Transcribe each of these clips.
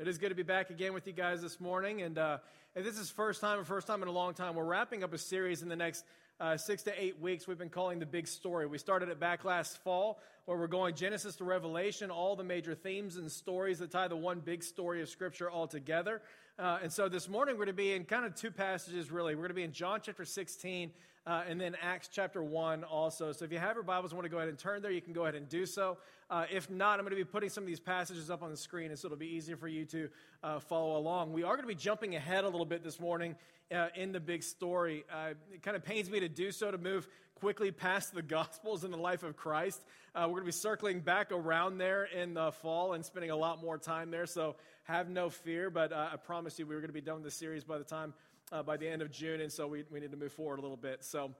It is good to be back again with you guys this morning. And uh, if this is first time first time in a long time, we're wrapping up a series in the next uh, six to eight weeks we've been calling the big story. We started it back last fall, where we're going Genesis to Revelation, all the major themes and stories that tie the one big story of Scripture all together. Uh, and so this morning we're going to be in kind of two passages, really. We're going to be in John chapter 16 uh, and then Acts chapter 1 also. So if you have your Bibles want to go ahead and turn there, you can go ahead and do so. Uh, if not, I'm going to be putting some of these passages up on the screen, and so it'll be easier for you to uh, follow along. We are going to be jumping ahead a little bit this morning uh, in the big story. Uh, it kind of pains me to do so, to move quickly past the Gospels in the life of Christ. Uh, we're going to be circling back around there in the fall and spending a lot more time there, so have no fear. But I promise you, we are going to be done with the series by the time uh, by the end of June, and so we, we need to move forward a little bit. So,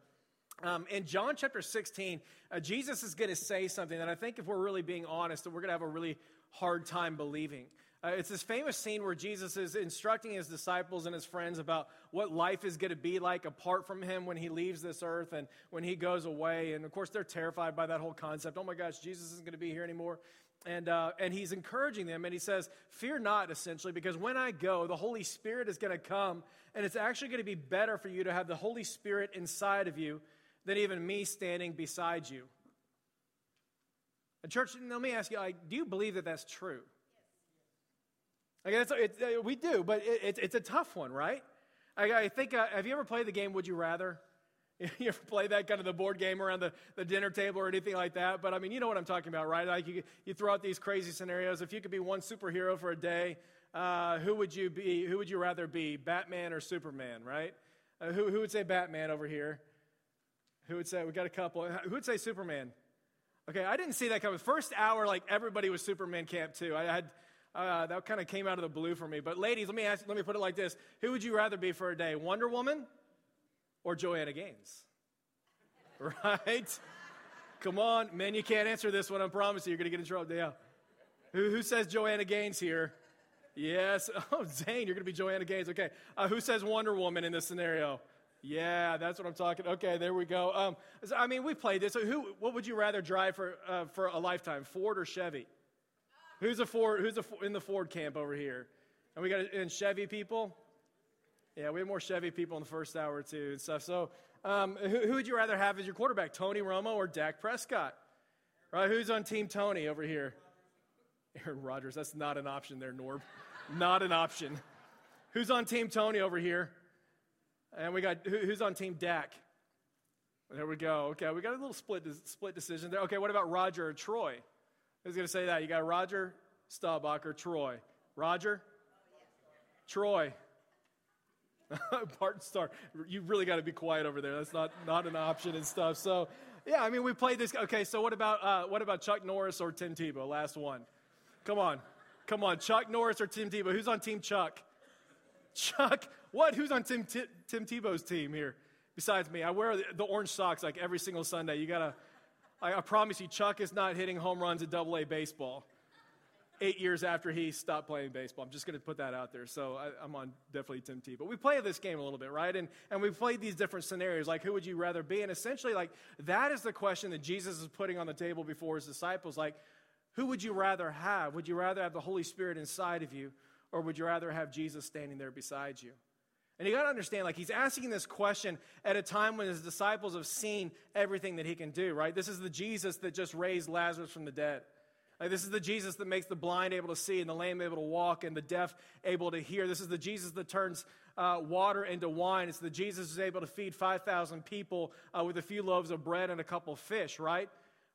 um, in John chapter 16, uh, Jesus is going to say something that I think, if we're really being honest, that we're going to have a really hard time believing. Uh, it's this famous scene where Jesus is instructing his disciples and his friends about what life is going to be like apart from him when he leaves this earth and when he goes away. And of course, they're terrified by that whole concept. Oh my gosh, Jesus isn't going to be here anymore. And, uh, and he's encouraging them, and he says, Fear not, essentially, because when I go, the Holy Spirit is going to come, and it's actually going to be better for you to have the Holy Spirit inside of you than even me standing beside you. And, church, let me ask you, like, do you believe that that's true? Like, uh, we do, but it, it's, it's a tough one, right? I, I think, uh, have you ever played the game Would You Rather? You ever play that kind of the board game around the, the dinner table or anything like that? But I mean, you know what I'm talking about, right? Like you, you throw out these crazy scenarios. If you could be one superhero for a day, uh, who would you be? Who would you rather be, Batman or Superman, right? Uh, who, who would say Batman over here? Who would say, we got a couple. Who would say Superman? Okay, I didn't see that coming. First hour, like everybody was Superman camp too. I had, uh, that kind of came out of the blue for me. But ladies, let me ask, let me put it like this: Who would you rather be for a day, Wonder Woman or Joanna Gaines? Right? Come on, men, you can't answer this one. I promise you, you're going to get in trouble. Yeah. Who, who says Joanna Gaines here? Yes. Oh, Zane, you're going to be Joanna Gaines. Okay. Uh, who says Wonder Woman in this scenario? Yeah, that's what I'm talking. Okay, there we go. Um, I mean, we played this. So who? What would you rather drive for uh, for a lifetime, Ford or Chevy? Who's a Ford? Who's a, in the Ford camp over here? And we got in Chevy people. Yeah, we have more Chevy people in the first hour too and stuff. So, um, who, who, would you rather have as your quarterback, Tony Romo or Dak Prescott? Right? Who's on Team Tony over here? Aaron Rodgers. That's not an option there, Norb. not an option. Who's on Team Tony over here? And we got who, who's on Team Dak? There we go. Okay, we got a little split split decision there. Okay, what about Roger or Troy? Who's going to say that? You got Roger Staubach or Troy? Roger? Troy. Part Star, you really got to be quiet over there. That's not, not an option and stuff. So, yeah, I mean, we played this. Okay, so what about, uh, what about Chuck Norris or Tim Tebow? Last one. Come on. Come on. Chuck Norris or Tim Tebow? Who's on Team Chuck? Chuck, what? Who's on Tim, T- Tim Tebow's team here? Besides me, I wear the, the orange socks like every single Sunday. You got to, I, I promise you, Chuck is not hitting home runs at double A baseball eight years after he stopped playing baseball. I'm just going to put that out there. So I, am on definitely Tim T. But we play this game a little bit, right? And, and we've played these different scenarios, like who would you rather be? And essentially, like that is the question that Jesus is putting on the table before his disciples. Like, who would you rather have? Would you rather have the Holy Spirit inside of you, or would you rather have Jesus standing there beside you? And you got to understand, like, he's asking this question at a time when his disciples have seen everything that he can do, right? This is the Jesus that just raised Lazarus from the dead. Like, this is the Jesus that makes the blind able to see and the lame able to walk and the deaf able to hear. This is the Jesus that turns uh, water into wine. It's the Jesus who's able to feed 5,000 people uh, with a few loaves of bread and a couple of fish, right?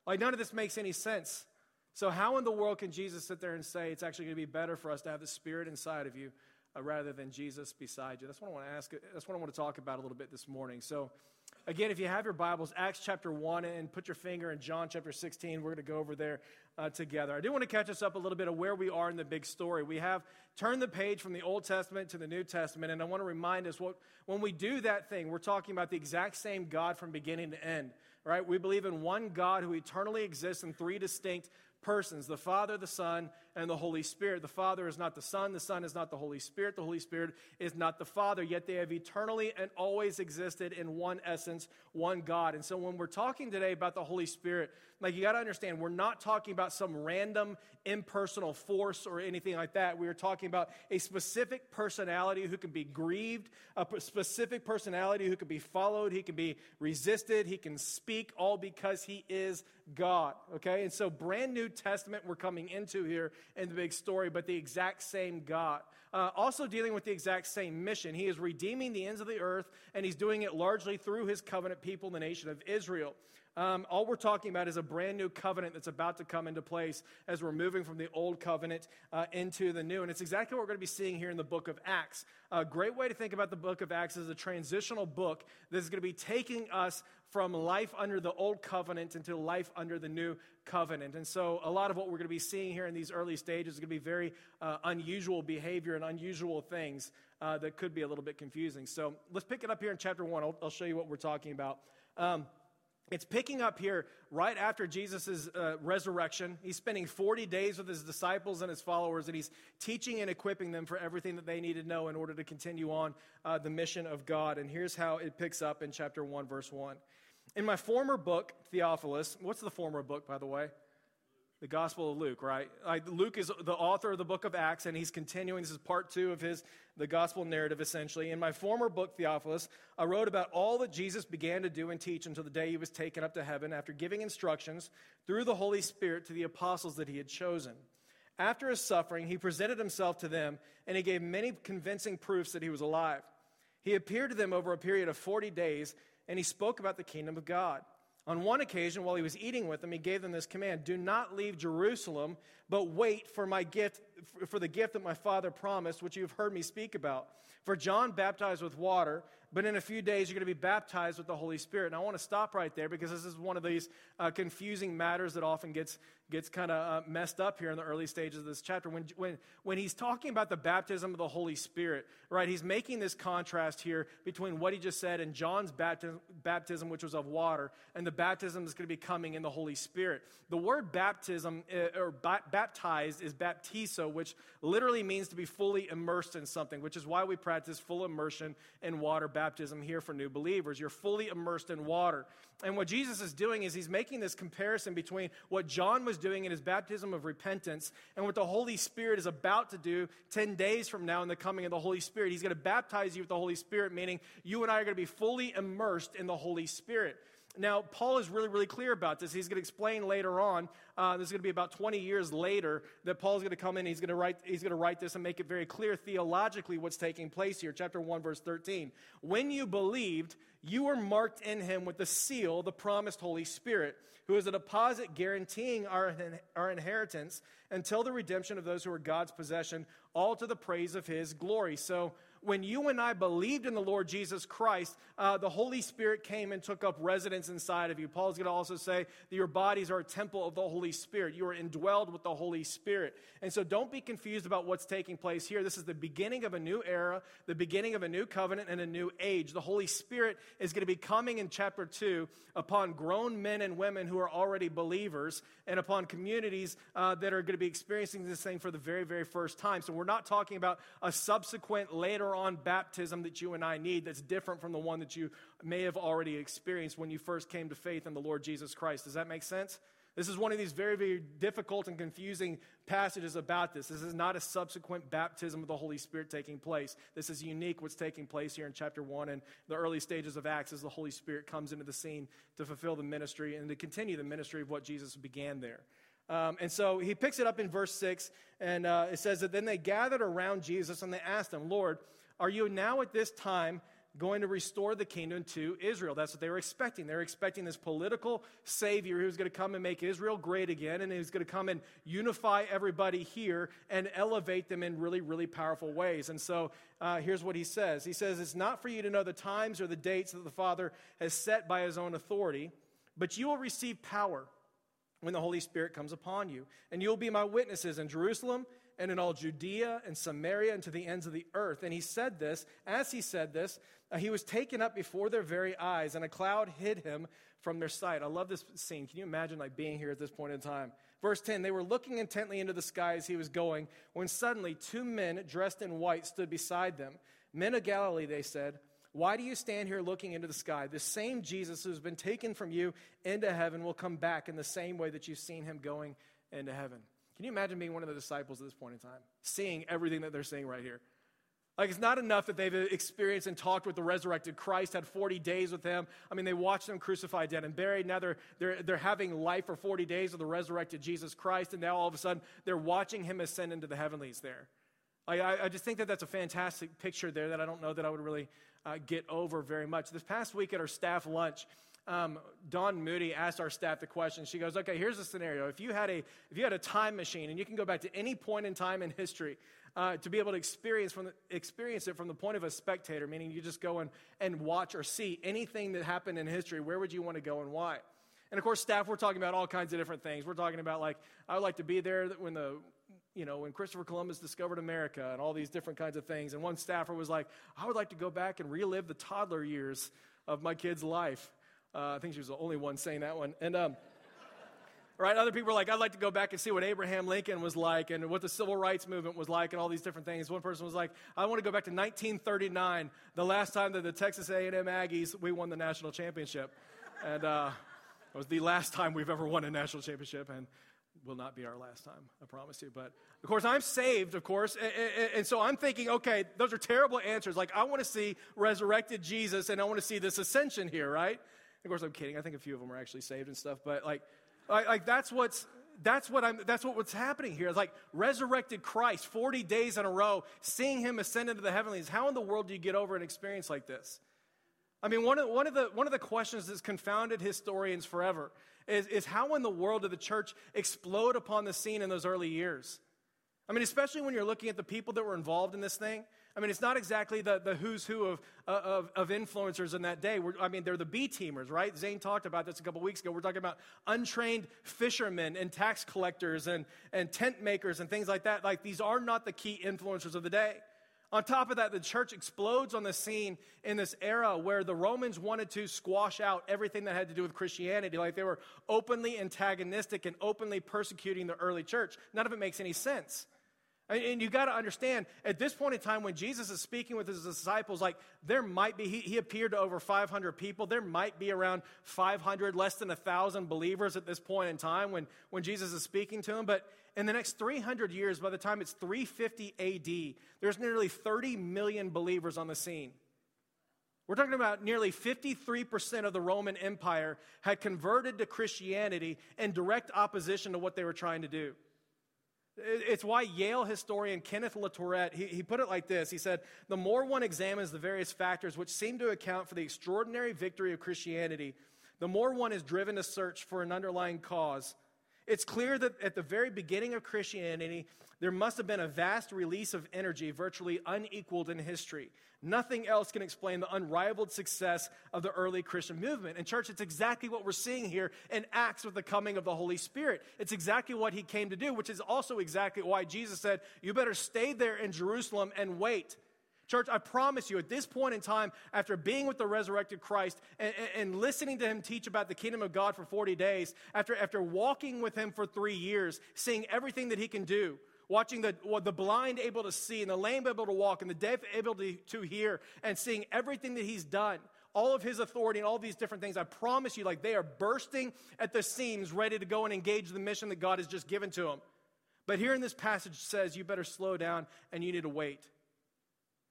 Like, none of this makes any sense. So, how in the world can Jesus sit there and say it's actually going to be better for us to have the Spirit inside of you uh, rather than Jesus beside you? That's what I want to ask. That's what I want to talk about a little bit this morning. So, Again, if you have your Bibles, Acts chapter 1, and put your finger in John chapter 16, we're going to go over there uh, together. I do want to catch us up a little bit of where we are in the big story. We have turned the page from the Old Testament to the New Testament, and I want to remind us what, when we do that thing, we're talking about the exact same God from beginning to end, right? We believe in one God who eternally exists in three distinct persons the Father, the Son, and the Holy Spirit. The Father is not the Son, the Son is not the Holy Spirit, the Holy Spirit is not the Father, yet they have eternally and always existed in one essence, one God. And so when we're talking today about the Holy Spirit, like you got to understand, we're not talking about some random impersonal force or anything like that. We are talking about a specific personality who can be grieved, a specific personality who can be followed, he can be resisted, he can speak, all because he is God. Okay? And so, brand new testament we're coming into here in the big story, but the exact same God. Uh, also dealing with the exact same mission. He is redeeming the ends of the earth, and he's doing it largely through his covenant people, the nation of Israel. Um, all we're talking about is a brand new covenant that's about to come into place as we're moving from the old covenant uh, into the new. And it's exactly what we're going to be seeing here in the book of Acts. A great way to think about the book of Acts is a transitional book that is going to be taking us from life under the old covenant into life under the new covenant. And so, a lot of what we're going to be seeing here in these early stages is going to be very uh, unusual behavior and unusual things uh, that could be a little bit confusing. So, let's pick it up here in chapter one. I'll, I'll show you what we're talking about. Um, it's picking up here right after Jesus' uh, resurrection. He's spending 40 days with his disciples and his followers, and he's teaching and equipping them for everything that they need to know in order to continue on uh, the mission of God. And here's how it picks up in chapter 1, verse 1. In my former book, Theophilus, what's the former book, by the way? the Gospel of Luke, right? Luke is the author of the book of Acts, and he's continuing. This is part two of his the gospel narrative, essentially. In my former book, Theophilus, I wrote about all that Jesus began to do and teach until the day he was taken up to heaven after giving instructions through the Holy Spirit to the apostles that he had chosen. After his suffering, he presented himself to them, and he gave many convincing proofs that he was alive. He appeared to them over a period of 40 days, and he spoke about the kingdom of God. On one occasion, while he was eating with them, he gave them this command Do not leave Jerusalem, but wait for my gift, for the gift that my father promised, which you've heard me speak about. For John baptized with water, but in a few days you're going to be baptized with the Holy Spirit. And I want to stop right there because this is one of these uh, confusing matters that often gets, gets kind of uh, messed up here in the early stages of this chapter. When, when, when he's talking about the baptism of the Holy Spirit, right, he's making this contrast here between what he just said and John's baptism, baptism which was of water, and the baptism that's going to be coming in the Holy Spirit. The word baptism, uh, or ba- baptized, is baptizo, which literally means to be fully immersed in something, which is why we practice full immersion in water baptism here for new believers. You're fully immersed in water. And what Jesus is doing is he's making this comparison between what John was doing in his baptism of repentance and what the Holy Spirit is about to do 10 days from now in the coming of the Holy Spirit. He's going to baptize you with the Holy Spirit, meaning you and I are going to be fully immersed in the Holy Spirit. Now, Paul is really, really clear about this. He's going to explain later on. Uh, this is going to be about 20 years later that Paul's going to come in. He's going to write. He's going to write this and make it very clear theologically what's taking place here. Chapter one, verse 13. When you believed, you were marked in him with the seal, the promised Holy Spirit, who is a deposit guaranteeing our, our inheritance until the redemption of those who are God's possession, all to the praise of his glory. So when you and I believed in the Lord Jesus Christ, uh, the Holy Spirit came and took up residence inside of you. Paul's going to also say that your bodies are a temple of the Holy Spirit. You are indwelled with the Holy Spirit. And so don't be confused about what's taking place here. This is the beginning of a new era, the beginning of a new covenant and a new age. The Holy Spirit is going to be coming in chapter 2 upon grown men and women who are already believers and upon communities uh, that are going to be experiencing this thing for the very, very first time. So we're not talking about a subsequent later on baptism that you and I need that's different from the one that you may have already experienced when you first came to faith in the Lord Jesus Christ. Does that make sense? This is one of these very, very difficult and confusing passages about this. This is not a subsequent baptism of the Holy Spirit taking place. This is unique what's taking place here in chapter 1 and the early stages of Acts as the Holy Spirit comes into the scene to fulfill the ministry and to continue the ministry of what Jesus began there. Um, and so he picks it up in verse 6, and uh, it says that then they gathered around Jesus and they asked him, Lord, are you now at this time going to restore the kingdom to Israel? That's what they were expecting. They were expecting this political savior who's going to come and make Israel great again, and who's going to come and unify everybody here and elevate them in really, really powerful ways. And so uh, here's what he says He says, It's not for you to know the times or the dates that the Father has set by his own authority, but you will receive power when the Holy Spirit comes upon you. And you'll be my witnesses in Jerusalem and in all Judea and Samaria and to the ends of the earth. And he said this, as he said this, uh, he was taken up before their very eyes, and a cloud hid him from their sight. I love this scene. Can you imagine like being here at this point in time? Verse 10 They were looking intently into the sky as he was going, when suddenly two men dressed in white stood beside them. Men of Galilee, they said, Why do you stand here looking into the sky? The same Jesus who's been taken from you into heaven will come back in the same way that you've seen him going into heaven. Can you imagine being one of the disciples at this point in time? Seeing everything that they're seeing right here. Like, it's not enough that they've experienced and talked with the resurrected Christ, had 40 days with him. I mean, they watched him crucified, dead, and buried. Now they're, they're, they're having life for 40 days with the resurrected Jesus Christ, and now all of a sudden they're watching him ascend into the heavenlies there. I, I just think that that's a fantastic picture there that I don't know that I would really uh, get over very much. This past week at our staff lunch, um, Dawn Moody asked our staff the question. She goes, "Okay, here's a scenario. If you had a if you had a time machine and you can go back to any point in time in history, uh, to be able to experience, from the, experience it from the point of a spectator, meaning you just go and, and watch or see anything that happened in history, where would you want to go and why? And of course, staff, we're talking about all kinds of different things. We're talking about, like, I would like to be there when the you know, when Christopher Columbus discovered America and all these different kinds of things. And one staffer was like, I would like to go back and relive the toddler years of my kid's life. Uh, I think she was the only one saying that one. And um, right? Other people are like, I'd like to go back and see what Abraham Lincoln was like and what the civil rights movement was like and all these different things. One person was like, I want to go back to 1939, the last time that the Texas A&M Aggies, we won the national championship. And uh, it was the last time we've ever won a national championship and will not be our last time, I promise you. But of course, I'm saved, of course. And, and so I'm thinking, okay, those are terrible answers. Like, I want to see resurrected Jesus and I want to see this ascension here, right? Of course, I'm kidding. I think a few of them are actually saved and stuff. But like, like, like that's what's that's what I'm that's what, what's happening here. It's like resurrected Christ 40 days in a row, seeing him ascend into the heavenlies. How in the world do you get over an experience like this? I mean, one of, one of, the, one of the questions that's confounded historians forever is, is how in the world did the church explode upon the scene in those early years? I mean, especially when you're looking at the people that were involved in this thing. I mean, it's not exactly the, the who's who of, uh, of, of influencers in that day. We're, I mean, they're the B teamers, right? Zane talked about this a couple weeks ago. We're talking about untrained fishermen and tax collectors and, and tent makers and things like that. Like, these are not the key influencers of the day. On top of that, the church explodes on the scene in this era where the Romans wanted to squash out everything that had to do with Christianity. Like they were openly antagonistic and openly persecuting the early church. None of it makes any sense. And you got to understand, at this point in time, when Jesus is speaking with his disciples, like there might be, he, he, appeared to over 500 people. There might be around 500, less than 1,000 believers at this point in time when, when Jesus is speaking to them. But in the next 300 years, by the time it's 350 AD, there's nearly 30 million believers on the scene. We're talking about nearly 53% of the Roman Empire had converted to Christianity in direct opposition to what they were trying to do. It's why Yale historian Kenneth Latourette, he, he put it like this. He said, the more one examines the various factors which seem to account for the extraordinary victory of Christianity, the more one is driven to search for an underlying cause. It's clear that at the very beginning of Christianity, there must have been a vast release of energy virtually unequaled in history. Nothing else can explain the unrivaled success of the early Christian movement. And, church, it's exactly what we're seeing here in Acts with the coming of the Holy Spirit. It's exactly what he came to do, which is also exactly why Jesus said, You better stay there in Jerusalem and wait. Church, I promise you, at this point in time, after being with the resurrected Christ and, and, listening to him teach about the kingdom of God for 40 days, after, after walking with him for three years, seeing everything that he can do, watching the, the blind able to see and the lame able to walk and the deaf able to, to hear and seeing everything that he's done all of his authority and all these different things i promise you like they are bursting at the seams ready to go and engage the mission that god has just given to them but here in this passage says you better slow down and you need to wait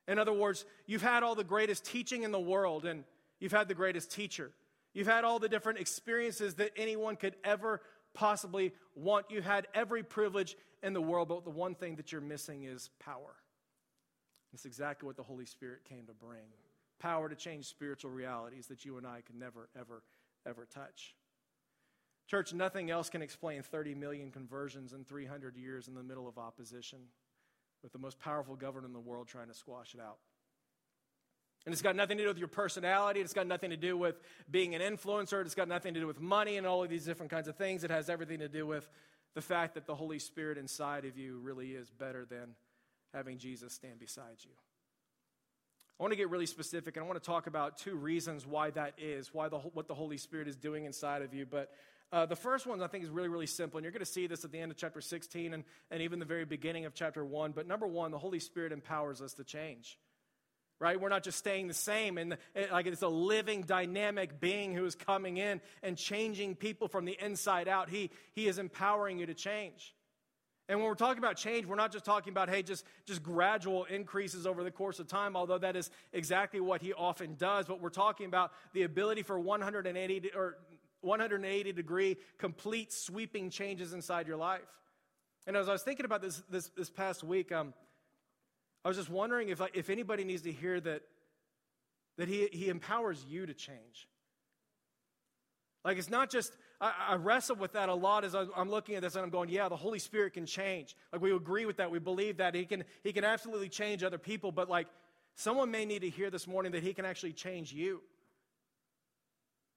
in other words you've had all the greatest teaching in the world and you've had the greatest teacher you've had all the different experiences that anyone could ever possibly want you had every privilege in the world, but the one thing that you're missing is power. It's exactly what the Holy Spirit came to bring power to change spiritual realities that you and I can never, ever, ever touch. Church, nothing else can explain 30 million conversions in 300 years in the middle of opposition with the most powerful government in the world trying to squash it out. And it's got nothing to do with your personality. It's got nothing to do with being an influencer. It's got nothing to do with money and all of these different kinds of things. It has everything to do with the fact that the Holy Spirit inside of you really is better than having Jesus stand beside you. I want to get really specific and I want to talk about two reasons why that is, why the, what the Holy Spirit is doing inside of you. But Uh, the first one I think is really, really simple, and you're going to see this at the end of chapter 16 and, and even the very beginning of chapter 1. But number one, the Holy Spirit empowers us to change. Right? We're not just staying the same, and like it's a living, dynamic being who is coming in and changing people from the inside out. He, he is empowering you to change. And when we're talking about change, we're not just talking about, hey, just, just gradual increases over the course of time, although that is exactly what he often does. But we're talking about the ability for 180 or 180 degree, complete sweeping changes inside your life. And as I was thinking about this this, this past week, um, I was just wondering if, if anybody needs to hear that, that he, he empowers you to change. Like, it's not just, I, I wrestle with that a lot as I'm looking at this and I'm going, yeah, the Holy Spirit can change. Like, we agree with that. We believe that. He can, he can absolutely change other people. But, like, someone may need to hear this morning that He can actually change you.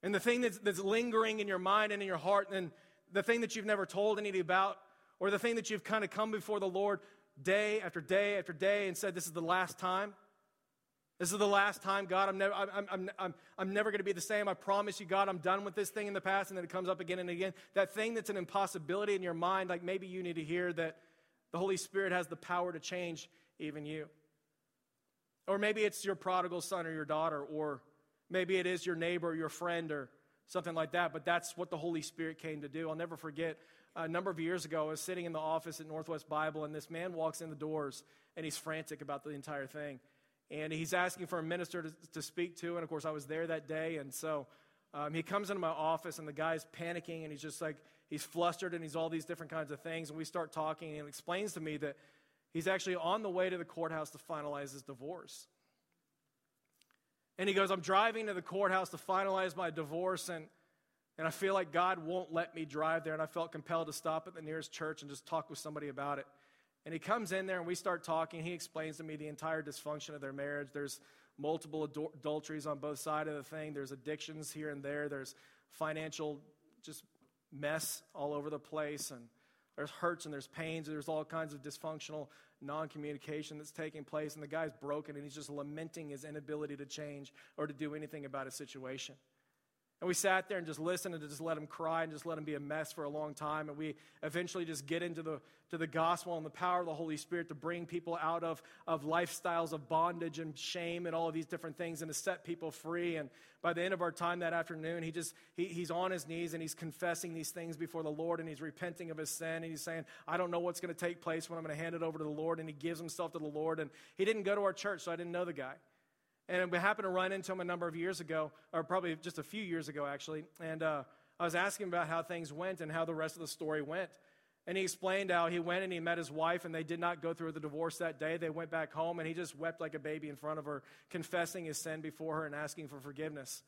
And the thing that's, that's lingering in your mind and in your heart, and the thing that you've never told anybody about, or the thing that you've kind of come before the Lord day after day after day and said, This is the last time. This is the last time, God. I'm never, I'm, I'm, I'm, I'm never going to be the same. I promise you, God, I'm done with this thing in the past. And then it comes up again and again. That thing that's an impossibility in your mind, like maybe you need to hear that the Holy Spirit has the power to change even you. Or maybe it's your prodigal son or your daughter, or maybe it is your neighbor or your friend or something like that. But that's what the Holy Spirit came to do. I'll never forget a number of years ago, I was sitting in the office at Northwest Bible, and this man walks in the doors and he's frantic about the entire thing and he's asking for a minister to, to speak to. And of course, I was there that day, and so um, he comes into my office, and the guy's panicking, and he's just like, he's flustered, and he's all these different kinds of things. And we start talking, and he explains to me that he's actually on the way to the courthouse to finalize his divorce. And he goes, I'm driving to the courthouse to finalize my divorce, and, and I feel like God won't let me drive there. And I felt compelled to stop at the nearest church and just talk with somebody about it. And he comes in there and we start talking. He explains to me the entire dysfunction of their marriage. There's multiple adulteries on both sides of the thing. There's addictions here and there. There's financial just mess all over the place and there's hurts and there's pains and there's all kinds of dysfunctional non-communication that's taking place and the guy's broken and he's just lamenting his inability to change or to do anything about a situation and we sat there and just listened and just let him cry and just let him be a mess for a long time. And we eventually just get into the, to the gospel and the power of the Holy Spirit to bring people out of, of lifestyles of bondage and shame and all of these different things and to set people free. And by the end of our time that afternoon, he just, he, he's on his knees and he's confessing these things before the Lord and he's repenting of his sin. And he's saying, I don't know what's going to take place when I'm going to hand it over to the Lord. And he gives himself to the Lord. And he didn't go to our church, so I didn't know the guy. And we happened to run into him a number of years ago, or probably just a few years ago, actually. And uh, I was asking about how things went and how the rest of the story went. And he explained how he went and he met his wife, and they did not go through the divorce that day. They went back home, and he just wept like a baby in front of her, confessing his sin before her and asking for forgiveness.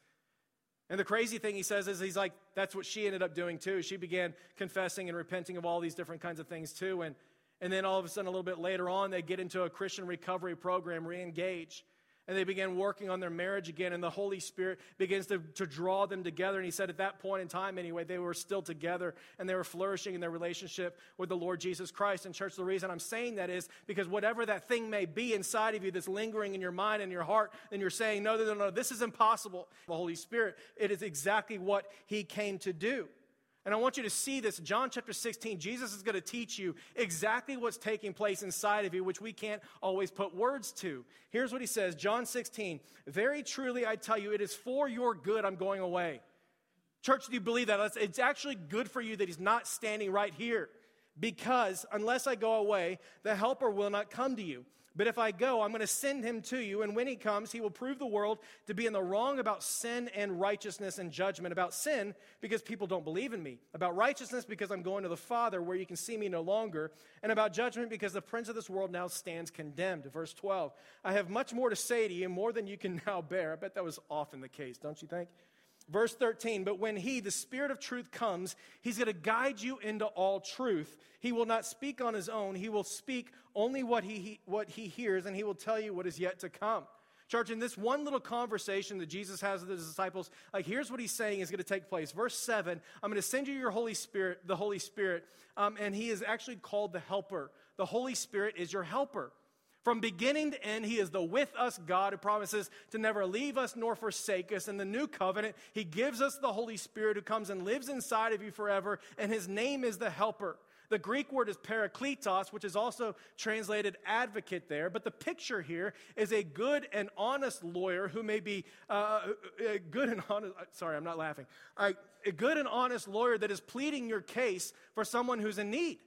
And the crazy thing he says is he's like, that's what she ended up doing too. She began confessing and repenting of all these different kinds of things too. And, and then all of a sudden, a little bit later on, they get into a Christian recovery program, re engage and they began working on their marriage again, and the Holy Spirit begins to, to draw them together. And he said at that point in time, anyway, they were still together and they were flourishing in their relationship with the Lord Jesus Christ. And, church, the reason I'm saying that is because whatever that thing may be inside of you that's lingering in your mind and your heart, and you're saying, no, no, no, no, this is impossible. The Holy Spirit, it is exactly what he came to do. And I want you to see this. John chapter 16, Jesus is going to teach you exactly what's taking place inside of you, which we can't always put words to. Here's what he says John 16, Very truly I tell you, it is for your good I'm going away. Church, do you believe that? It's actually good for you that he's not standing right here. Because unless I go away, the helper will not come to you. But if I go, I'm going to send him to you, and when he comes, he will prove the world to be in the wrong about sin and righteousness and judgment. About sin, because people don't believe in me. About righteousness, because I'm going to the Father, where you can see me no longer. And about judgment, because the prince of this world now stands condemned. Verse 12 I have much more to say to you, more than you can now bear. I bet that was often the case, don't you think? Verse 13, but when he, the Spirit of truth, comes, he's going to guide you into all truth. He will not speak on his own. He will speak only what he, he, what he hears, and he will tell you what is yet to come. Church, in this one little conversation that Jesus has with his disciples, like here's what he's saying is going to take place. Verse 7, I'm going to send you your Holy Spirit, the Holy Spirit, um, and he is actually called the helper. The Holy Spirit is your helper. From beginning to end, He is the with us God who promises to never leave us nor forsake us. In the new covenant, He gives us the Holy Spirit who comes and lives inside of you forever, and His name is the Helper. The Greek word is parakletos, which is also translated advocate there. But the picture here is a good and honest lawyer who may be uh, a good and honest. Uh, sorry, I'm not laughing. A, a good and honest lawyer that is pleading your case for someone who's in need.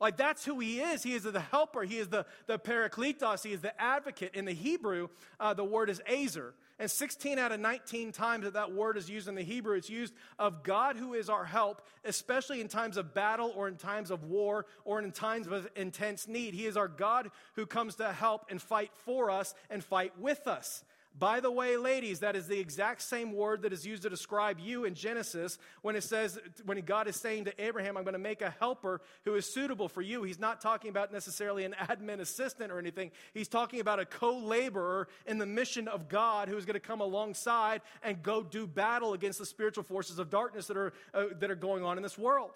Like that's who he is. He is the helper. He is the, the parakletos. He is the advocate. In the Hebrew, uh, the word is azer. And 16 out of 19 times that that word is used in the Hebrew, it's used of God who is our help, especially in times of battle or in times of war or in times of intense need. He is our God who comes to help and fight for us and fight with us. By the way, ladies, that is the exact same word that is used to describe you in Genesis when it says, when God is saying to Abraham, I'm going to make a helper who is suitable for you. He's not talking about necessarily an admin assistant or anything. He's talking about a co laborer in the mission of God who is going to come alongside and go do battle against the spiritual forces of darkness that are, uh, that are going on in this world.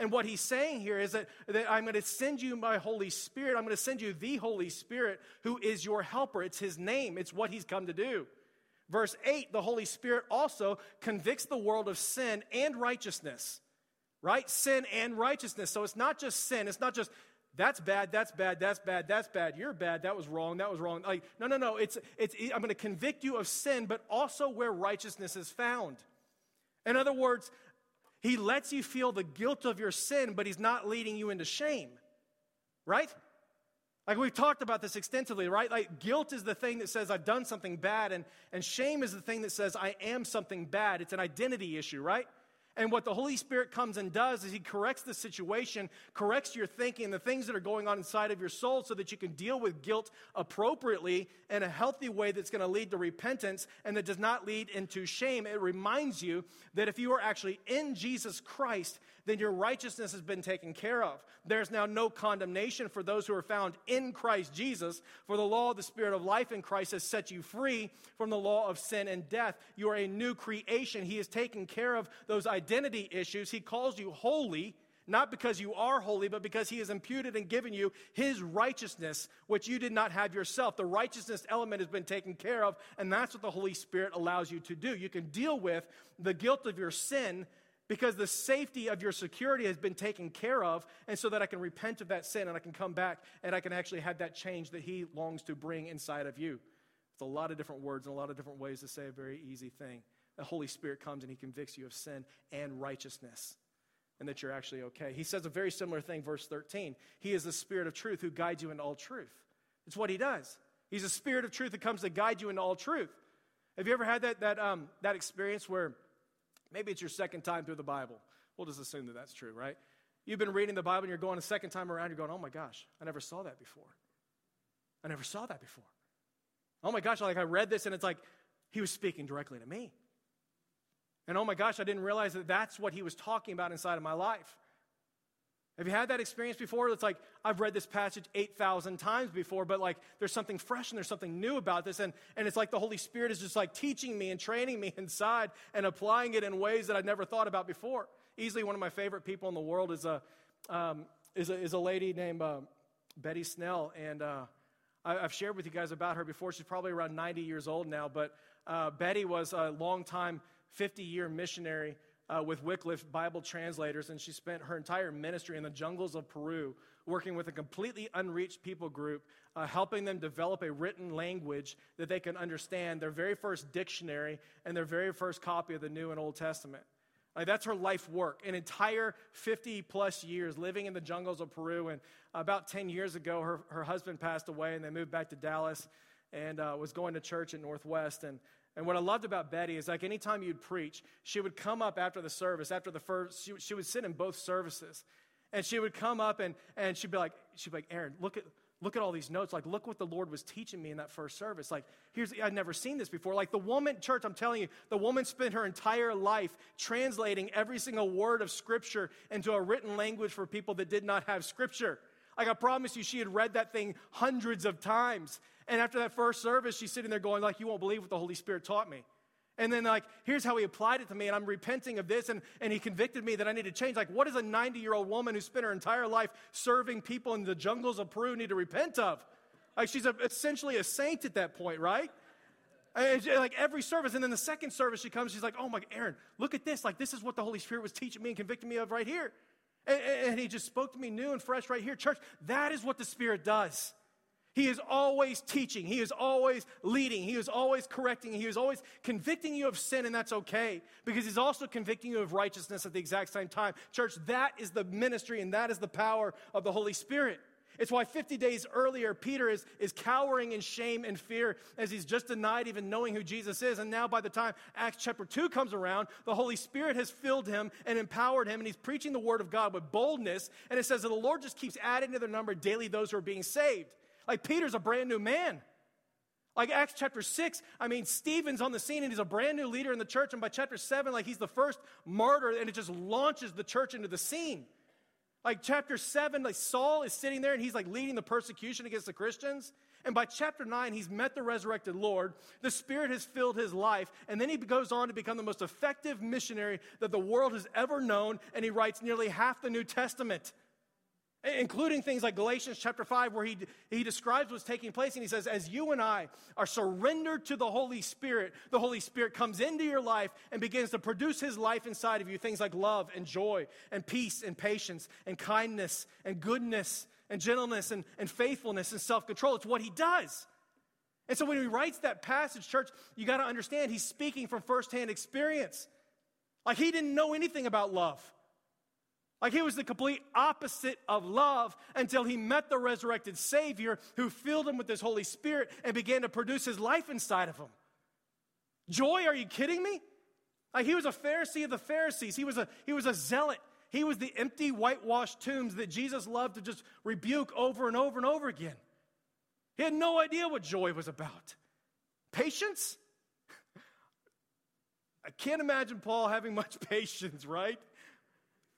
And what he's saying here is that, that I'm going to send you my Holy Spirit. I'm going to send you the Holy Spirit who is your helper. It's his name, it's what he's come to do. Verse 8 the Holy Spirit also convicts the world of sin and righteousness, right? Sin and righteousness. So it's not just sin, it's not just that's bad, that's bad, that's bad, that's bad, you're bad, that was wrong, that was wrong. Like, no, no, no. It's, it's, I'm going to convict you of sin, but also where righteousness is found. In other words, he lets you feel the guilt of your sin, but he's not leading you into shame. Right? Like we've talked about this extensively, right? Like guilt is the thing that says I've done something bad, and, and shame is the thing that says I am something bad. It's an identity issue, right? And what the Holy Spirit comes and does is He corrects the situation, corrects your thinking, the things that are going on inside of your soul, so that you can deal with guilt appropriately in a healthy way that's going to lead to repentance and that does not lead into shame. It reminds you that if you are actually in Jesus Christ, then your righteousness has been taken care of. There's now no condemnation for those who are found in Christ Jesus, for the law of the Spirit of life in Christ has set you free from the law of sin and death. You are a new creation. He has taken care of those identity issues. He calls you holy not because you are holy, but because he has imputed and given you his righteousness, which you did not have yourself. The righteousness element has been taken care of, and that's what the Holy Spirit allows you to do. You can deal with the guilt of your sin because the safety of your security has been taken care of, and so that I can repent of that sin and I can come back and I can actually have that change that He longs to bring inside of you. It's a lot of different words and a lot of different ways to say a very easy thing. The Holy Spirit comes and He convicts you of sin and righteousness, and that you're actually okay. He says a very similar thing, verse 13. He is the Spirit of truth who guides you into all truth. It's what He does. He's a Spirit of truth that comes to guide you into all truth. Have you ever had that, that, um, that experience where Maybe it's your second time through the Bible. We'll just assume that that's true, right? You've been reading the Bible and you're going a second time around, you're going, oh my gosh, I never saw that before. I never saw that before. Oh my gosh, like I read this and it's like he was speaking directly to me. And oh my gosh, I didn't realize that that's what he was talking about inside of my life. Have you had that experience before? It's like, I've read this passage 8,000 times before, but like there's something fresh and there's something new about this. And, and it's like the Holy Spirit is just like teaching me and training me inside and applying it in ways that I'd never thought about before. Easily one of my favorite people in the world is a, um, is a, is a lady named uh, Betty Snell. And uh, I, have shared with you guys about her before. She's probably around 90 years old now, but uh, Betty was a long-time 50 year missionary uh, with Wycliffe Bible translators, and she spent her entire ministry in the jungles of Peru working with a completely unreached people group, uh, helping them develop a written language that they can understand, their very first dictionary and their very first copy of the New and Old Testament. Like that's her life work. An entire 50 plus years living in the jungles of Peru. And about 10 years ago, her, her husband passed away and they moved back to Dallas and uh, was going to church at Northwest. And and what I loved about Betty is like anytime you'd preach, she would come up after the service, after the first, she, she would sit in both services. And she would come up and, and she'd be like, she'd be like, Aaron, look at, look at all these notes. Like, look what the Lord was teaching me in that first service. Like, here's, I'd never seen this before. Like, the woman, church, I'm telling you, the woman spent her entire life translating every single word of Scripture into a written language for people that did not have Scripture. Like, I promise you, she had read that thing hundreds of times. And after that first service, she's sitting there going, like, you won't believe what the Holy Spirit taught me. And then, like, here's how he applied it to me, and I'm repenting of this, and, and he convicted me that I need to change. Like, what does a 90 year old woman who spent her entire life serving people in the jungles of Peru need to repent of? Like she's a, essentially a saint at that point, right? And like every service, and then the second service she comes, she's like, "Oh my, Aaron, look at this! Like this is what the Holy Spirit was teaching me and convicting me of right here." And, and he just spoke to me new and fresh right here, church. That is what the Spirit does. He is always teaching. He is always leading. He is always correcting. He is always convicting you of sin, and that's okay because He's also convicting you of righteousness at the exact same time. Church, that is the ministry and that is the power of the Holy Spirit. It's why 50 days earlier, Peter is, is cowering in shame and fear as he's just denied even knowing who Jesus is. And now, by the time Acts chapter 2 comes around, the Holy Spirit has filled him and empowered him, and he's preaching the word of God with boldness. And it says that the Lord just keeps adding to their number daily those who are being saved. Like Peter's a brand new man. Like Acts chapter 6, I mean, Stephen's on the scene and he's a brand new leader in the church. And by chapter 7, like he's the first martyr and it just launches the church into the scene. Like chapter 7, like Saul is sitting there and he's like leading the persecution against the Christians. And by chapter 9, he's met the resurrected Lord. The Spirit has filled his life. And then he goes on to become the most effective missionary that the world has ever known. And he writes nearly half the New Testament including things like Galatians chapter 5, where he, he describes what's taking place. And he says, As you and I are surrendered to the Holy Spirit, the Holy Spirit comes into your life and begins to produce his life inside of you things like love and joy and peace and patience and kindness and goodness and gentleness and, and faithfulness and self control. It's what he does. And so when he writes that passage, church, you got to understand he's speaking from firsthand experience. Like he didn't know anything about love. Like he was the complete opposite of love until he met the resurrected Savior who filled him with his Holy Spirit and began to produce his life inside of him. Joy, are you kidding me? Like he was a Pharisee of the Pharisees, he was a, he was a zealot. He was the empty, whitewashed tombs that Jesus loved to just rebuke over and over and over again. He had no idea what joy was about. Patience? I can't imagine Paul having much patience, right?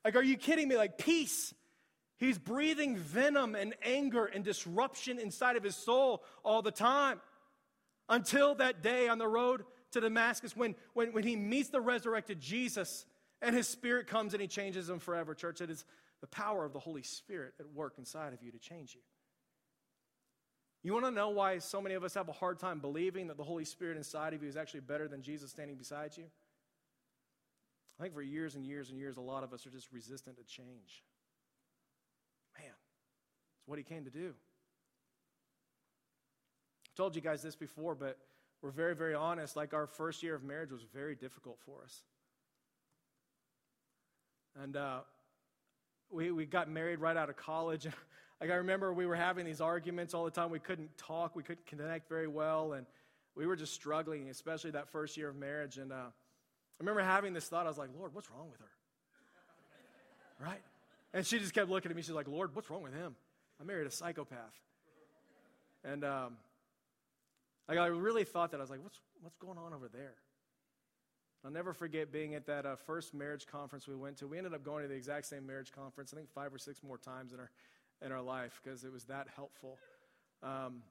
Like, are you kidding me? Like, peace. He's breathing venom and anger and disruption inside of his soul all the time. Until that day on the road to Damascus when, when, when he meets the resurrected Jesus and his spirit comes and he changes him forever. Church, it is the power of the Holy Spirit at work inside of you to change you. You want to know why so many of us have a hard time believing that the Holy Spirit inside of you is actually better than Jesus standing beside you? I think for years and years and years, a lot of us are just resistant to change. Man, it's what he came to do. I've told you guys this before, but we're very, very honest. Like our first year of marriage was very difficult for us. And uh, we, we got married right out of college. like I remember we were having these arguments all the time. We couldn't talk, we couldn't connect very well, and we were just struggling, especially that first year of marriage. And uh, I remember having this thought. I was like, Lord, what's wrong with her? Right? And she just kept looking at me. She's like, Lord, what's wrong with him? I married a psychopath. And um, I really thought that. I was like, what's, what's going on over there? I'll never forget being at that uh, first marriage conference we went to. We ended up going to the exact same marriage conference, I think five or six more times in our, in our life because it was that helpful. Um,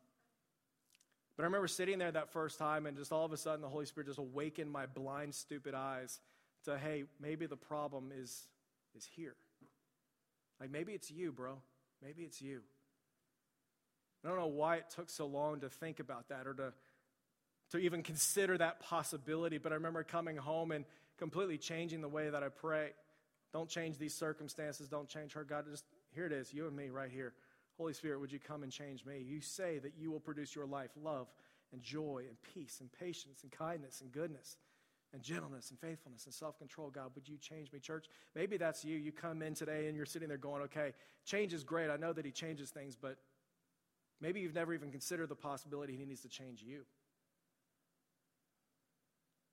but I remember sitting there that first time, and just all of a sudden, the Holy Spirit just awakened my blind, stupid eyes to, hey, maybe the problem is, is here. Like, maybe it's you, bro. Maybe it's you. I don't know why it took so long to think about that or to, to even consider that possibility, but I remember coming home and completely changing the way that I pray. Don't change these circumstances. Don't change her. God, just here it is, you and me right here. Holy Spirit, would you come and change me? You say that you will produce your life love and joy and peace and patience and kindness and goodness and gentleness and faithfulness and self control. God, would you change me, church? Maybe that's you. You come in today and you're sitting there going, okay, change is great. I know that He changes things, but maybe you've never even considered the possibility He needs to change you.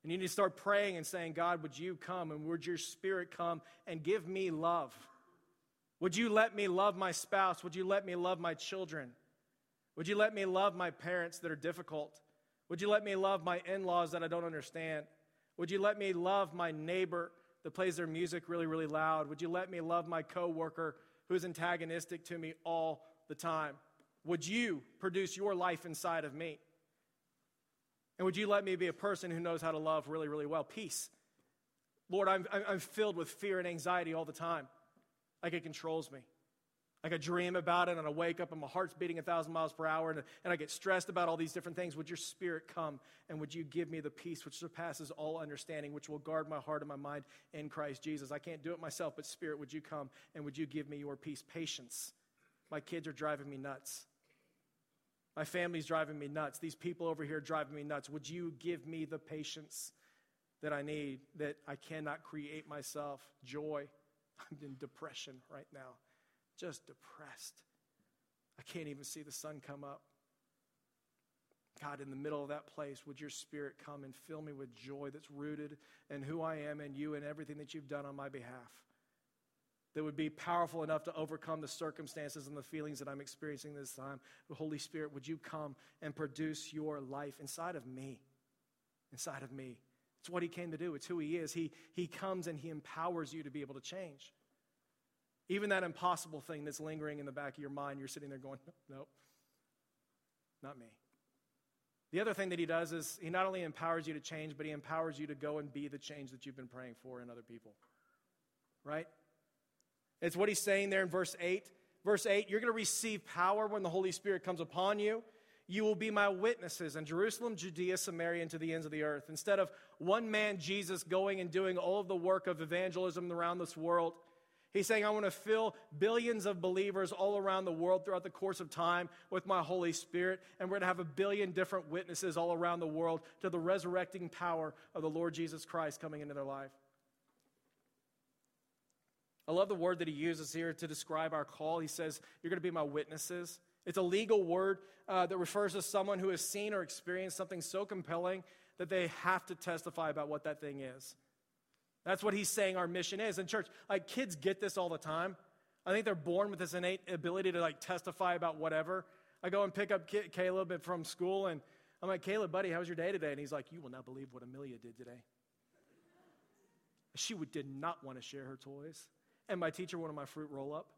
And you need to start praying and saying, God, would you come and would your spirit come and give me love? Would you let me love my spouse? Would you let me love my children? Would you let me love my parents that are difficult? Would you let me love my in laws that I don't understand? Would you let me love my neighbor that plays their music really, really loud? Would you let me love my coworker who is antagonistic to me all the time? Would you produce your life inside of me? And would you let me be a person who knows how to love really, really well? Peace. Lord, I'm, I'm filled with fear and anxiety all the time like it controls me. Like I dream about it and I wake up and my heart's beating a thousand miles per hour and, and I get stressed about all these different things. Would your spirit come and would you give me the peace which surpasses all understanding, which will guard my heart and my mind in Christ Jesus? I can't do it myself, but Spirit, would you come and would you give me your peace? Patience. My kids are driving me nuts. My family's driving me nuts. These people over here driving me nuts. Would you give me the patience that I need that I cannot create myself? Joy. I'm in depression right now just depressed. I can't even see the sun come up. God, in the middle of that place, would your spirit come and fill me with joy that's rooted in who I am and you and everything that you've done on my behalf? That would be powerful enough to overcome the circumstances and the feelings that I'm experiencing this time. Holy Spirit, would you come and produce your life inside of me? Inside of me. It's what He came to do, it's who He is. He, he comes and He empowers you to be able to change. Even that impossible thing that's lingering in the back of your mind, you're sitting there going, nope, not me. The other thing that he does is he not only empowers you to change, but he empowers you to go and be the change that you've been praying for in other people. Right? It's what he's saying there in verse 8. Verse 8, you're going to receive power when the Holy Spirit comes upon you. You will be my witnesses in Jerusalem, Judea, Samaria, and to the ends of the earth. Instead of one man, Jesus, going and doing all of the work of evangelism around this world, He's saying, I want to fill billions of believers all around the world throughout the course of time with my Holy Spirit, and we're going to have a billion different witnesses all around the world to the resurrecting power of the Lord Jesus Christ coming into their life. I love the word that he uses here to describe our call. He says, You're going to be my witnesses. It's a legal word uh, that refers to someone who has seen or experienced something so compelling that they have to testify about what that thing is. That's what he's saying our mission is. And church, like kids get this all the time. I think they're born with this innate ability to like testify about whatever. I go and pick up Caleb from school and I'm like, Caleb, buddy, how was your day today? And he's like, You will not believe what Amelia did today. She did not want to share her toys. And my teacher wanted my fruit roll up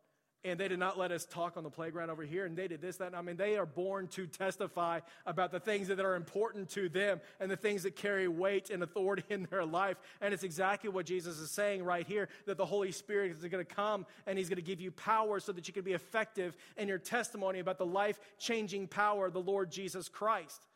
and they did not let us talk on the playground over here, and they did this, that. I mean, they are born to testify about the things that are important to them and the things that carry weight and authority in their life. And it's exactly what Jesus is saying right here that the Holy Spirit is going to come and He's going to give you power so that you can be effective in your testimony about the life changing power of the Lord Jesus Christ.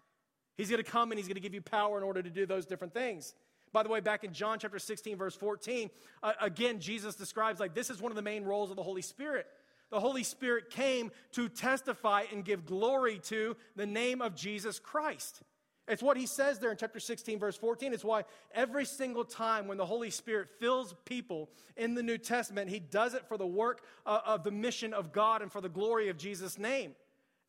He's going to come and He's going to give you power in order to do those different things. By the way, back in John chapter 16, verse 14, uh, again, Jesus describes like this is one of the main roles of the Holy Spirit. The Holy Spirit came to testify and give glory to the name of Jesus Christ. It's what he says there in chapter 16, verse 14. It's why every single time when the Holy Spirit fills people in the New Testament, he does it for the work uh, of the mission of God and for the glory of Jesus' name.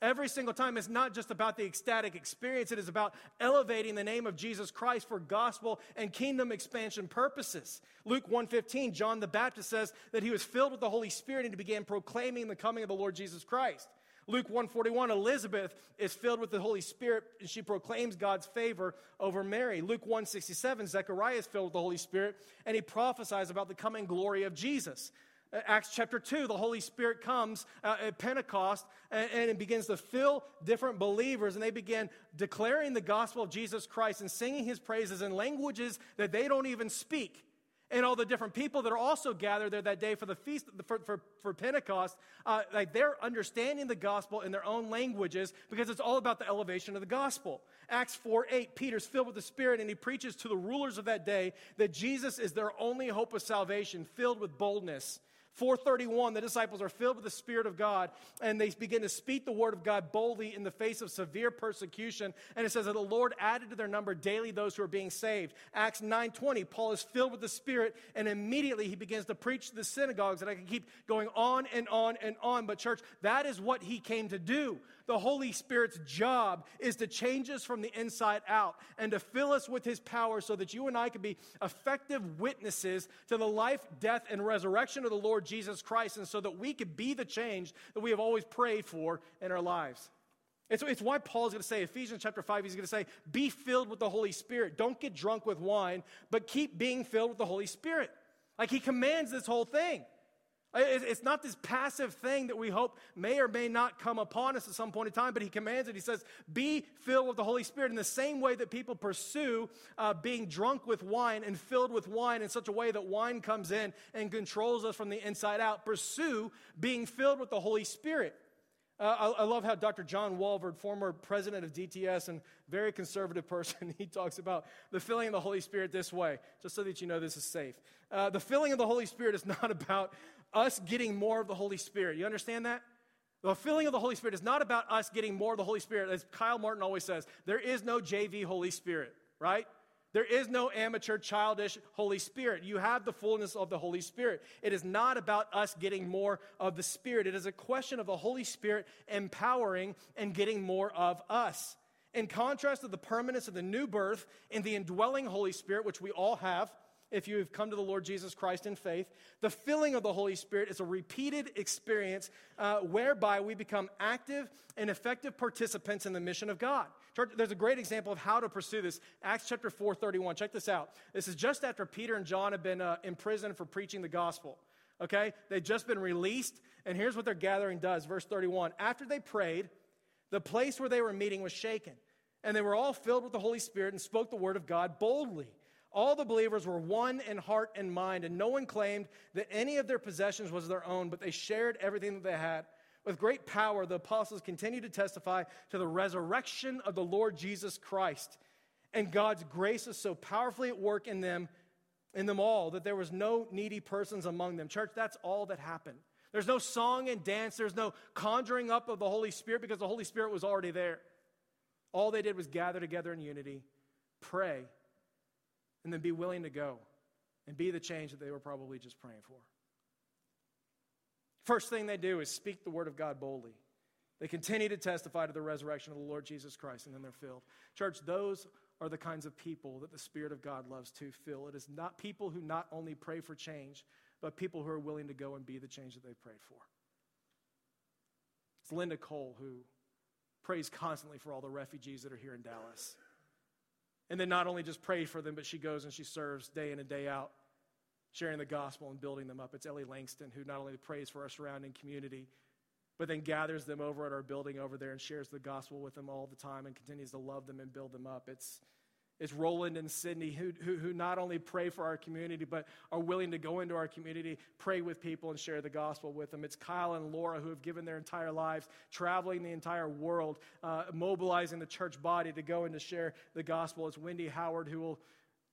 Every single time, it's not just about the ecstatic experience, it is about elevating the name of Jesus Christ for gospel and kingdom expansion purposes. Luke 1:15, John the Baptist says that he was filled with the Holy Spirit and he began proclaiming the coming of the Lord Jesus Christ. Luke 141, Elizabeth is filled with the Holy Spirit and she proclaims God's favor over Mary. Luke 167, Zechariah is filled with the Holy Spirit and he prophesies about the coming glory of Jesus. Uh, Acts chapter 2, the Holy Spirit comes uh, at Pentecost and, and, it begins to fill different believers, and they begin declaring the gospel of Jesus Christ and singing his praises in languages that they don't even speak. And all the different people that are also gathered there that day for the feast for, for, for Pentecost, uh, like they're understanding the gospel in their own languages because it's all about the elevation of the gospel. Acts 4 8, Peter's filled with the Spirit and he preaches to the rulers of that day that Jesus is their only hope of salvation, filled with boldness. 431, the disciples are filled with the Spirit of God and they begin to speak the word of God boldly in the face of severe persecution. And it says that the Lord added to their number daily those who are being saved. Acts 9:20, Paul is filled with the Spirit and immediately he begins to preach to the synagogues. And I can keep going on and on and on. But, church, that is what he came to do. The Holy Spirit's job is to change us from the inside out and to fill us with His power so that you and I can be effective witnesses to the life, death, and resurrection of the Lord Jesus Christ, and so that we could be the change that we have always prayed for in our lives. It's, it's why Paul's going to say, Ephesians chapter 5, he's going to say, be filled with the Holy Spirit. Don't get drunk with wine, but keep being filled with the Holy Spirit. Like he commands this whole thing. It's not this passive thing that we hope may or may not come upon us at some point in time, but he commands it. He says, Be filled with the Holy Spirit in the same way that people pursue uh, being drunk with wine and filled with wine in such a way that wine comes in and controls us from the inside out. Pursue being filled with the Holy Spirit. Uh, I, I, love how Dr. John Walvoord, former president of DTS and very conservative person, he talks about the filling of the Holy Spirit this way, just so that you know this is safe. Uh, the filling of the Holy Spirit is not about us getting more of the Holy Spirit. You understand that? The filling of the Holy Spirit is not about us getting more of the Holy Spirit. As Kyle Martin always says, there is no JV Holy Spirit, right? There is no amateur, childish Holy Spirit. You have the fullness of the Holy Spirit. It is not about us getting more of the Spirit. It is a question of the Holy Spirit empowering and getting more of us. In contrast to the permanence of the new birth in the indwelling Holy Spirit, which we all have, if you have come to the Lord Jesus Christ in faith. The filling of the Holy Spirit is a repeated experience uh, whereby we become active and effective participants in the mission of God. Church, there's a great example of how to pursue this. Acts chapter 4, 31. Check this out. This is just after Peter and John have been uh, imprisoned for preaching the gospel. Okay? They've just been released, and here's what their gathering does. Verse 31. After they prayed, the place where they were meeting was shaken, and they were all filled with the Holy Spirit and spoke the word of God boldly. All the believers were one in heart and mind, and no one claimed that any of their possessions was their own, but they shared everything that they had. With great power, the apostles continued to testify to the resurrection of the Lord Jesus Christ. And God's grace is so powerfully at work in them, in them all, that there was no needy persons among them. Church, that's all that happened. There's no song and dance, there's no conjuring up of the Holy Spirit because the Holy Spirit was already there. All they did was gather together in unity, pray, and then be willing to go and be the change that they were probably just praying for. First thing they do is speak the word of God boldly. They continue to testify to the resurrection of the Lord Jesus Christ, and then they're filled. Church, those are the kinds of people that the Spirit of God loves to fill. It is not people who not only pray for change, but people who are willing to go and be the change that they've prayed for. It's Linda Cole who prays constantly for all the refugees that are here in Dallas. And then not only just pray for them, but she goes and she serves day in and day out, sharing the gospel and building them up. It's Ellie Langston who not only prays for our surrounding community, but then gathers them over at our building over there and shares the gospel with them all the time and continues to love them and build them up. It's it's Roland and Sydney who, who, who, not only pray for our community, but are willing to go into our community, pray with people, and share the gospel with them. It's Kyle and Laura who have given their entire lives, traveling the entire world, uh, mobilizing the church body to go and to share the gospel. It's Wendy Howard who will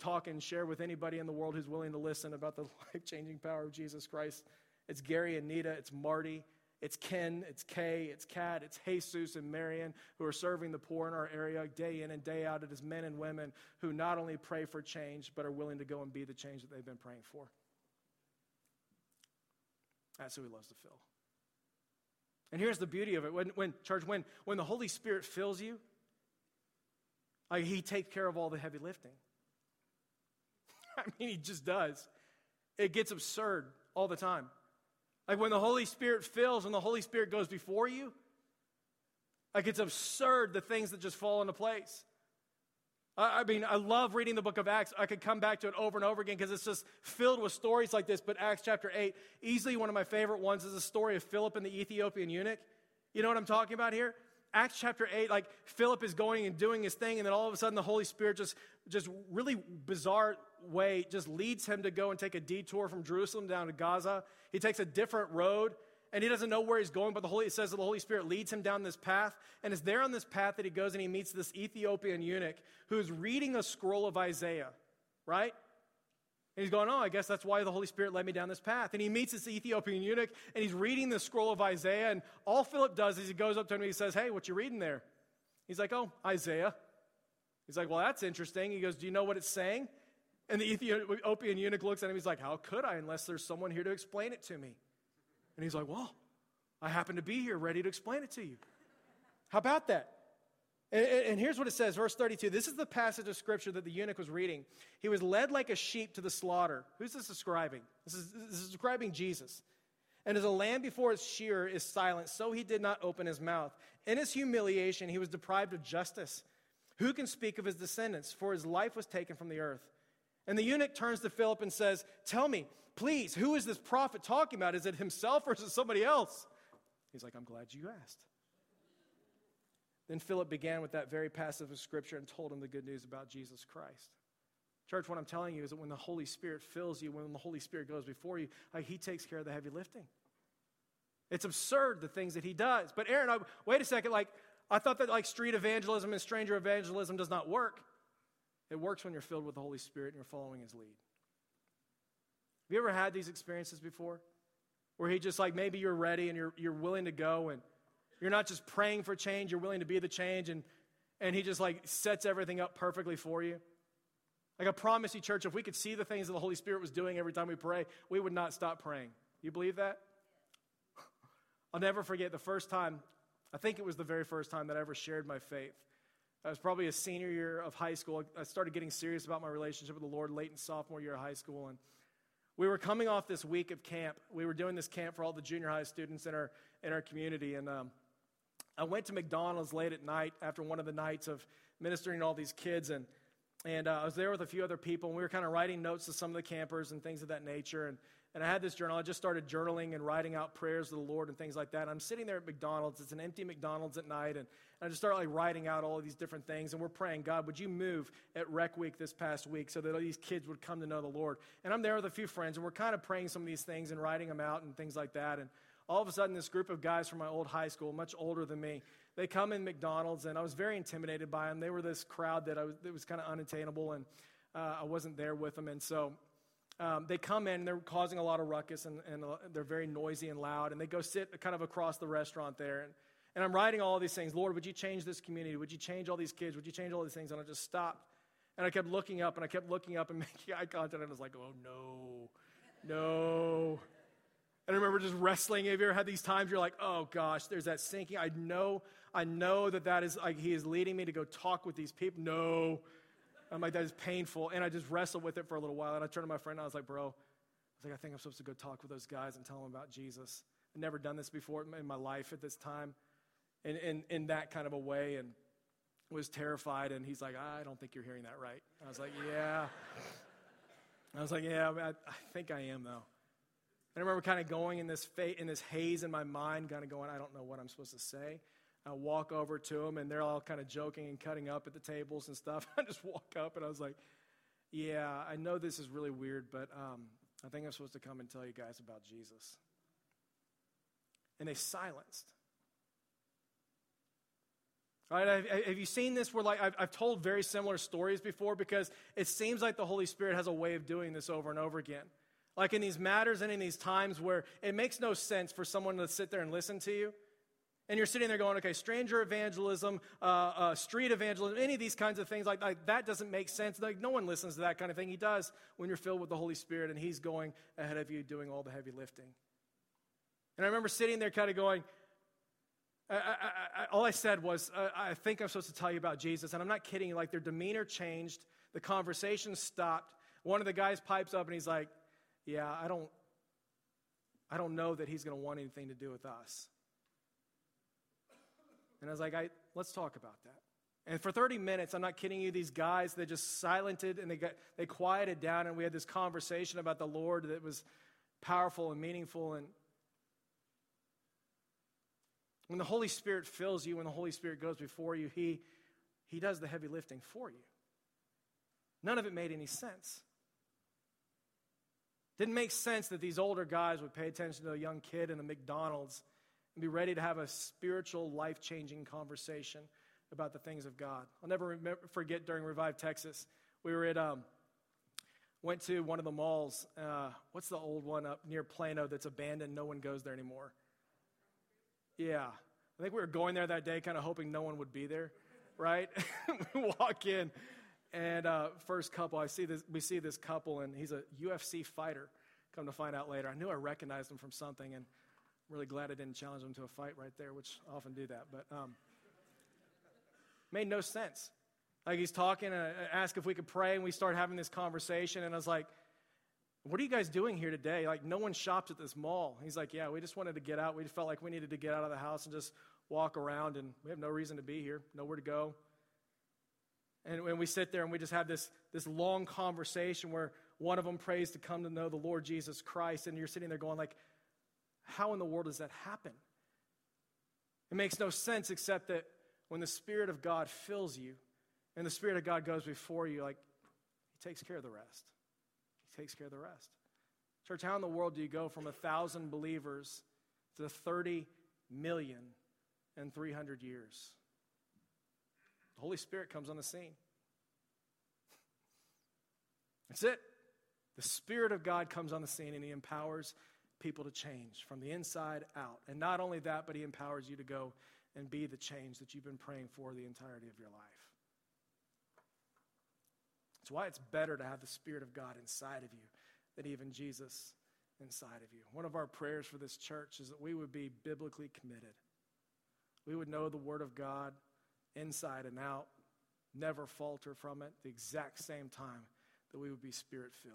talk and share with anybody in the world who's willing to listen about the life changing power of Jesus Christ. It's Gary and Nita, it's Marty, it's Ken, it's Kay, it's Kat, it's Jesus and Marion who are serving the poor in our area day in and day out. It is men and women who not only pray for change, but are willing to go and be the change that they've been praying for. That's who he loves to fill. And here's the beauty of it. When, when church, when, when the Holy Spirit fills you, like he takes care of all the heavy lifting. I mean, he just does. It gets absurd all the time. Like when the Holy Spirit fills and the Holy Spirit goes before you, like it's absurd the things that just fall into place. I mean, I love reading the book of Acts. I could come back to it over and over again because it's just filled with stories like this. But Acts chapter 8, easily one of my favorite ones is the story of Philip and the Ethiopian eunuch. You know what I'm talking about here? Acts chapter 8, like Philip is going and doing his thing, and then all of a sudden the Holy Spirit just, just really bizarre way just leads him to go and take a detour from Jerusalem down to Gaza. He takes a different road and he doesn't know where he's going, but the Holy, it says that the Holy Spirit leads him down this path. And it's there on this path that he goes and he meets this Ethiopian eunuch who's reading a scroll of Isaiah, right? And he's going, Oh, I guess that's why the Holy Spirit led me down this path. And he meets this Ethiopian eunuch and he's reading the scroll of Isaiah. And all Philip does is he goes up to him and he says, Hey, what you reading there? He's like, Oh, Isaiah. He's like, Well, that's interesting. He goes, Do you know what it's saying? And the Ethiopian eunuch looks at him. He's like, How could I unless there's someone here to explain it to me? And he's like, Well, I happen to be here ready to explain it to you. How about that? And, and, here's what it says, verse 32. This is the passage of scripture that the eunuch was reading. He was led like a sheep to the slaughter. Who's this describing? This is, this is describing Jesus. And as a lamb before its shearer is silent, so he did not open his mouth. In his humiliation, he was deprived of justice. Who can speak of his descendants? For his life was taken from the earth. And the eunuch turns to Philip and says, Tell me, please, who is this prophet talking about? Is it himself or is it somebody else? He's like, I'm glad you asked. Then Philip began with that very passage of scripture and told him the good news about Jesus Christ. Church, what I'm telling you is that when the Holy Spirit fills you, when the Holy Spirit goes before you, like, He takes care of the heavy lifting. It's absurd the things that He does. But Aaron, I, wait a second. Like I thought that like street evangelism and stranger evangelism does not work. It works when you're filled with the Holy Spirit and you're following His lead. Have you ever had these experiences before? Where He just like maybe you're ready and you're you're willing to go and you're not just praying for change, you're willing to be the change and and He just like sets everything up perfectly for you. Like I promise you, church, if we could see the things that the Holy Spirit was doing every time we pray, we would not stop praying. You believe that? I'll never forget the first time, I think it was the very first time that I ever shared my faith. I was probably a senior year of high school. I started getting serious about my relationship with the Lord late in sophomore year of high school. And we were coming off this week of camp. We were doing this camp for all the junior high students in our, in our community. And um, I went to McDonald's late at night after one of the nights of ministering to all these kids. And and uh, I was there with a few other people, and we were kind of writing notes to some of the campers and things of that nature. And, and I had this journal. I just started journaling and writing out prayers to the Lord and things like that. And I'm sitting there at McDonald's. It's an empty McDonald's at night. And, I just started like writing out all of these different things. And we're praying, God, would you move at Rec Week this past week so that all these kids would come to know the Lord? And I'm there with a few friends, and we're kind of praying some of these things and writing them out and things like that. And all of a sudden, this group of guys from my old high school, much older than me, they come in McDonald's, and I was very intimidated by them. They were this crowd that I was, it was kind of unattainable, and uh, I wasn't there with them. And so um, they come in, and they're causing a lot of ruckus, and, and uh, they're very noisy and loud. And they go sit kind of across the restaurant there. And, and I'm writing all these things Lord, would you change this community? Would you change all these kids? Would you change all these things? And I just stopped. And I kept looking up, and I kept looking up and making eye contact. And I was like, oh, no, no. And I remember just wrestling. Have you ever had these times you're like, oh gosh, there's that sinking. I know, I know that that is like he is leading me to go talk with these people. No. I'm like, that is painful. And I just wrestled with it for a little while. And I turned to my friend and I was like, bro, I was like, I think I'm supposed to go talk with those guys and tell them about Jesus. I've never done this before in my life at this time in, in, in that kind of a way. And was terrified. And he's like, I don't think you're hearing that right. I was like, yeah. I was like, yeah, I, I think I am though. I remember kind of going in this, fa- in this haze in my mind, kind of going, I don't know what I'm supposed to say. I walk over to them, and they're all kind of joking and cutting up at the tables and stuff. I just walk up, and I was like, Yeah, I know this is really weird, but um, I think I'm supposed to come and tell you guys about Jesus. And they silenced. Right? Have you seen this where, like, I've, I've told very similar stories before because it seems like the Holy Spirit has a way of doing this over and over again. Like in these matters and in these times where it makes no sense for someone to sit there and listen to you. And you're sitting there going, okay, stranger evangelism, uh, uh, street evangelism, any of these kinds of things, like, like that doesn't make sense. Like no one listens to that kind of thing. He does when you're filled with the Holy Spirit and He's going ahead of you doing all the heavy lifting. And I remember sitting there kind of going, I, I, I, all I said was, uh, I think I'm supposed to tell you about Jesus. And I'm not kidding. You, like their demeanor changed, the conversation stopped. One of the guys pipes up and he's like, yeah, I don't, I don't know that he's going to want anything to do with us. And I was like, I, let's talk about that. And for 30 minutes, I'm not kidding you, these guys, they just silented and they, got, they quieted down, and we had this conversation about the Lord that was powerful and meaningful. And when the Holy Spirit fills you, when the Holy Spirit goes before you, He, he does the heavy lifting for you. None of it made any sense. Didn't make sense that these older guys would pay attention to a young kid in a McDonald's and be ready to have a spiritual, life changing conversation about the things of God. I'll never remember, forget during Revive Texas, we were at, um, went to one of the malls. Uh, what's the old one up near Plano that's abandoned? No one goes there anymore. Yeah. I think we were going there that day, kind of hoping no one would be there, right? we walk in, and uh, first couple, I see this, we see this couple, and he's a UFC fighter. Come to find out later, I knew I recognized him from something, and I'm really glad I didn't challenge him to a fight right there, which I often do that. But um, made no sense. Like he's talking, and I asked if we could pray, and we start having this conversation, and I was like, "What are you guys doing here today? Like, no one shops at this mall." He's like, "Yeah, we just wanted to get out. We felt like we needed to get out of the house and just walk around, and we have no reason to be here, nowhere to go." And when we sit there and we just have this, this long conversation where one of them prays to come to know the Lord Jesus Christ, and you're sitting there going like, how in the world does that happen? It makes no sense except that when the Spirit of God fills you and the Spirit of God goes before you, like, He takes care of the rest. He takes care of the rest. Church, how in the world do you go from a thousand believers to 30 million in 300 years? The Holy Spirit comes on the scene. That's it. The Spirit of God comes on the scene and He empowers people to change from the inside out. And not only that, but He empowers you to go and be the change that you've been praying for the entirety of your life. That's why it's better to have the Spirit of God inside of you than even Jesus inside of you. One of our prayers for this church is that we would be biblically committed. We would know the Word of God inside and out, never falter from it, the exact same time that we would be spirit filled.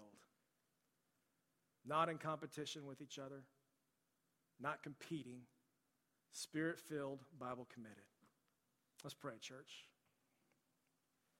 Not in competition with each other, not competing, spirit filled, Bible committed. Let's pray, church.